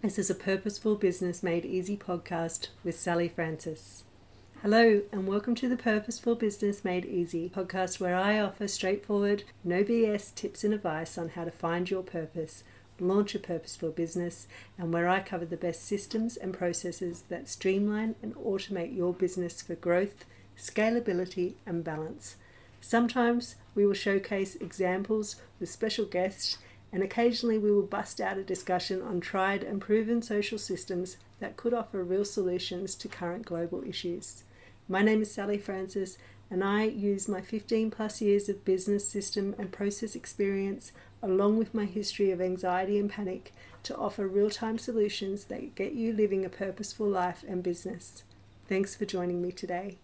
This is a Purposeful Business Made Easy podcast with Sallie Francis. Hello, and welcome to the Purposeful Business Made Easy podcast, where I offer straightforward, no BS tips and advice on how to find your purpose, launch a purposeful business, and where I cover the best systems and processes that streamline and automate your business for growth, scalability, and balance. Sometimes we will showcase examples with special guests, and occasionally we will bust out a discussion on tried and proven social systems that could offer real solutions to current global issues. My name is Sallie Francis, and I use my 15 plus years of business system and process experience, along with my history of anxiety and panic, to offer real time solutions that get you living a purposeful life and business. Thanks for joining me today.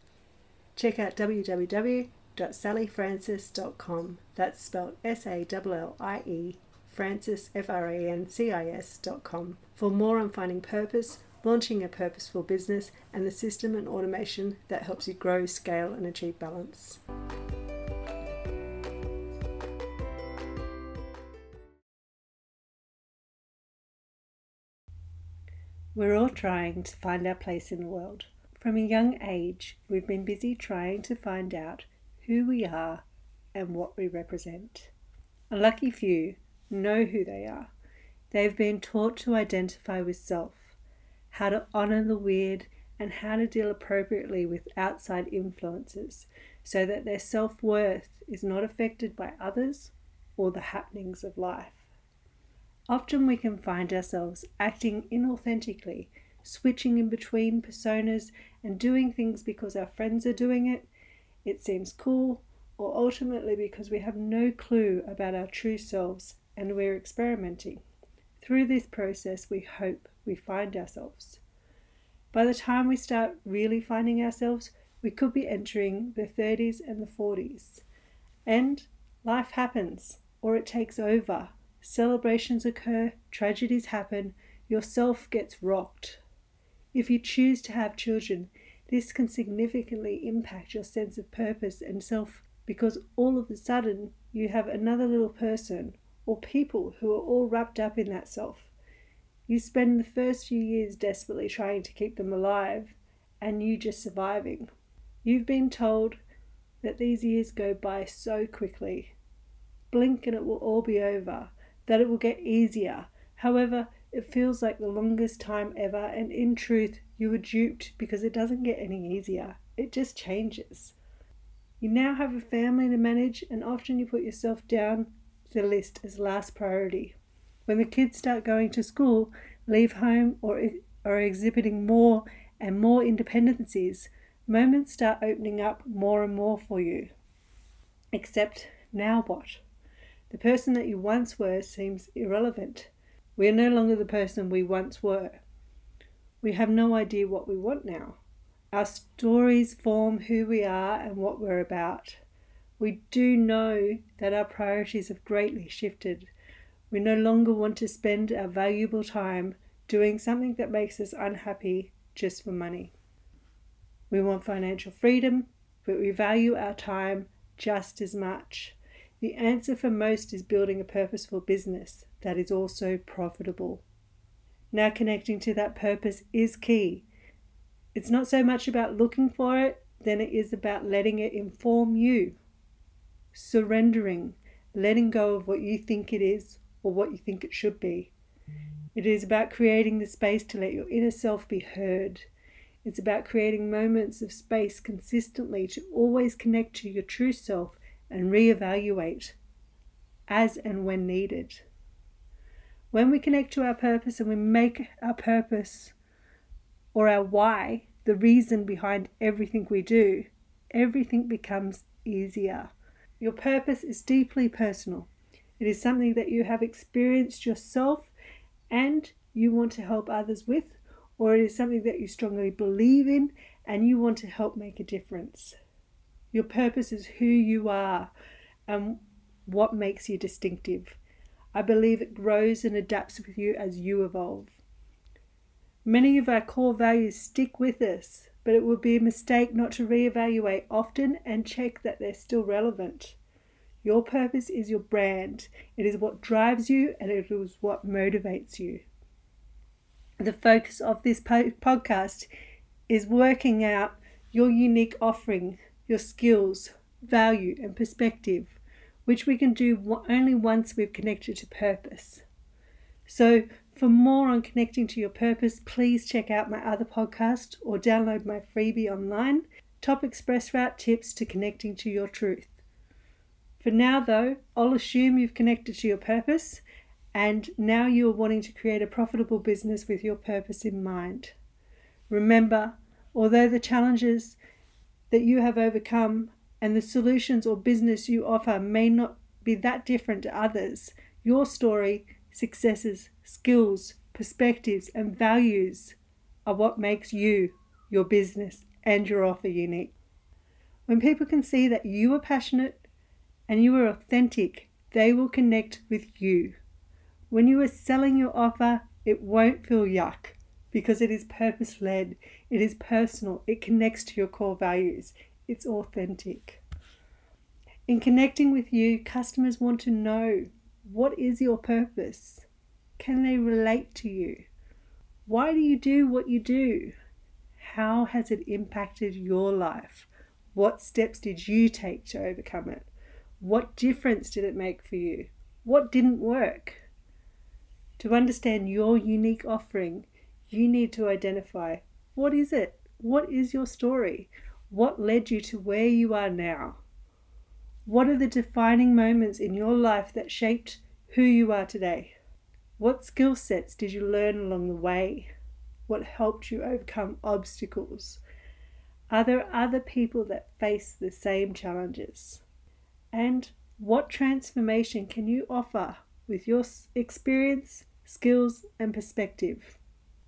Check out www.salliefrancis.com. That's spelled S A L L I E, Francis, F R A N C I S.com, for more on finding purpose launching a purposeful business, and the system and automation that helps you grow, scale, and achieve balance. We're all trying to find our place in the world. From a young age, we've been busy trying to find out who we are and what we represent. A lucky few know who they are. They've been taught to identify with self how to honor the weird, and how to deal appropriately with outside influences so that their self worth is not affected by others or the happenings of life. Often we can find ourselves acting inauthentically, switching in between personas and doing things because our friends are doing it, it seems cool, or ultimately because we have no clue about our true selves and we're experimenting. Through this process, we hope we find ourselves. By the time we start really finding ourselves, we could be entering the 30s and the 40s. And life happens, or it takes over. Celebrations occur, tragedies happen, yourself gets rocked. If you choose to have children, this can significantly impact your sense of purpose and self because all of a sudden you have another little person or people who are all wrapped up in that self. You spend the first few years desperately trying to keep them alive, and you just surviving. You've been told that these years go by so quickly. Blink and it will all be over, that it will get easier. However, it feels like the longest time ever, and in truth, you were duped because it doesn't get any easier. It just changes. You now have a family to manage, and often you put yourself down the list as last priority. When the kids start going to school, leave home, or are exhibiting more and more independencies, moments start opening up more and more for you. Except now what? The person that you once were seems irrelevant. We are no longer the person we once were. We have no idea what we want now. Our stories form who we are and what we're about. We do know that our priorities have greatly shifted we no longer want to spend our valuable time doing something that makes us unhappy just for money. We want financial freedom, but we value our time just as much. The answer for most is building a purposeful business that is also profitable. Now, connecting to that purpose is key. It's not so much about looking for it, than it is about letting it inform you. Surrendering, letting go of what you think it is or what you think it should be. It is about creating the space to let your inner self be heard. It's about creating moments of space consistently to always connect to your true self and reevaluate as and when needed. When we connect to our purpose and we make our purpose or our why the reason behind everything we do, everything becomes easier. Your purpose is deeply personal. It is something that you have experienced yourself and you want to help others with, or it is something that you strongly believe in and you want to help make a difference. Your purpose is who you are and what makes you distinctive. I believe it grows and adapts with you as you evolve. Many of our core values stick with us, but it would be a mistake not to reevaluate often and check that they're still relevant. Your purpose is your brand. It is what drives you and it is what motivates you. the focus of this po- podcast is working out your unique offering, your skills, value, and perspective, which we can do only once we've connected to purpose. So, for more on connecting to your purpose, please check out my other podcast or download my freebie online Top Express Route Tips to Connecting to Your Truth. For now, though, I'll assume you've connected to your purpose and now you are wanting to create a profitable business with your purpose in mind. Remember, although the challenges that you have overcome and the solutions or business you offer may not be that different to others, your story, successes, skills, perspectives, and values are what makes you, your business, and your offer unique. When people can see that you are passionate and you are authentic, they will connect with you. When you are selling your offer, it won't feel yuck because it is purpose led, it is personal, it connects to your core values, it's authentic. In connecting with you, customers want to know what is your purpose? Can they relate to you? Why do you do what you do? How has it impacted your life? What steps did you take to overcome it? What difference did it make for you? What didn't work? To understand your unique offering, you need to identify what is it? What is your story? What led you to where you are now? What are the defining moments in your life that shaped who you are today? What skill sets did you learn along the way? What helped you overcome obstacles? Are there other people that face the same challenges? And what transformation can you offer with your experience, skills, and perspective.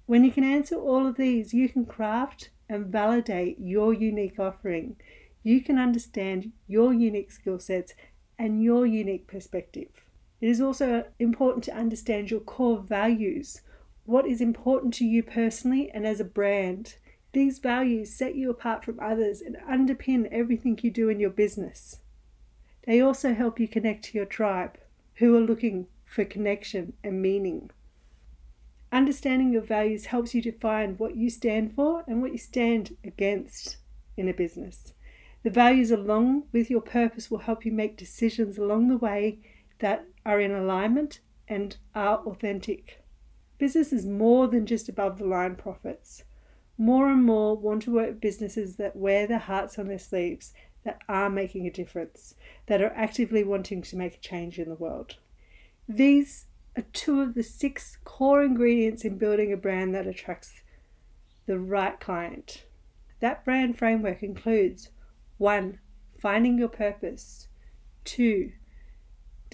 When you can answer all of these, you can craft and validate your unique offering. You can understand your unique skill sets and your unique perspective. It is also important to understand your core values. What is important to you personally and as a brand? These values set you apart from others and underpin everything you do in your business. They also help you connect to your tribe, who are looking for connection and meaning. Understanding your values helps you define what you stand for and what you stand against in a business. The values, along with your purpose, will help you make decisions along the way that are in alignment and are authentic. Business is more than just above the line profits. More and more want to work businesses that wear their hearts on their sleeves, that are making a difference, that are actively wanting to make a change in the world. These are two of the six core ingredients in building a brand that attracts the right client. That brand framework includes 1. Finding your purpose, 2.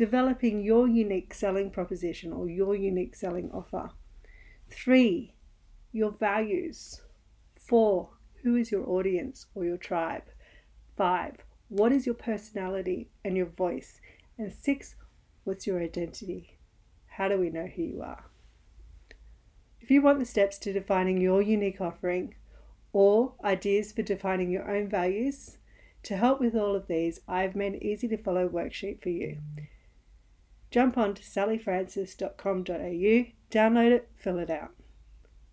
Developing your unique selling proposition or your unique selling offer, 3. Your values, 4. Who is your audience or your tribe, 5. What is your personality and your voice, and 6. What's your identity? How do we know who you are? If you want the steps to defining your unique offering or ideas for defining your own values, to help with all of these, I've made an easy to follow worksheet for you. Jump on to salliefrancis.com.au, download it, fill it out.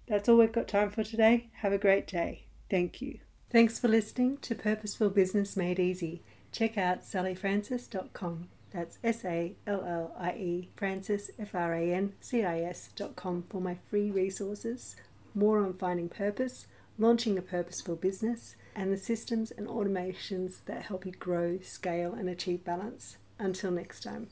That's all we've got time for today. Have a great day. Thank you. Thanks for listening to Purposeful Business Made Easy. Check out salliefrancis.com. That's S A L L I E Francis F R A N C I S dot com for my free resources, more on finding purpose, launching a purposeful business, and the systems and automations that help you grow, scale, and achieve balance. Until next time.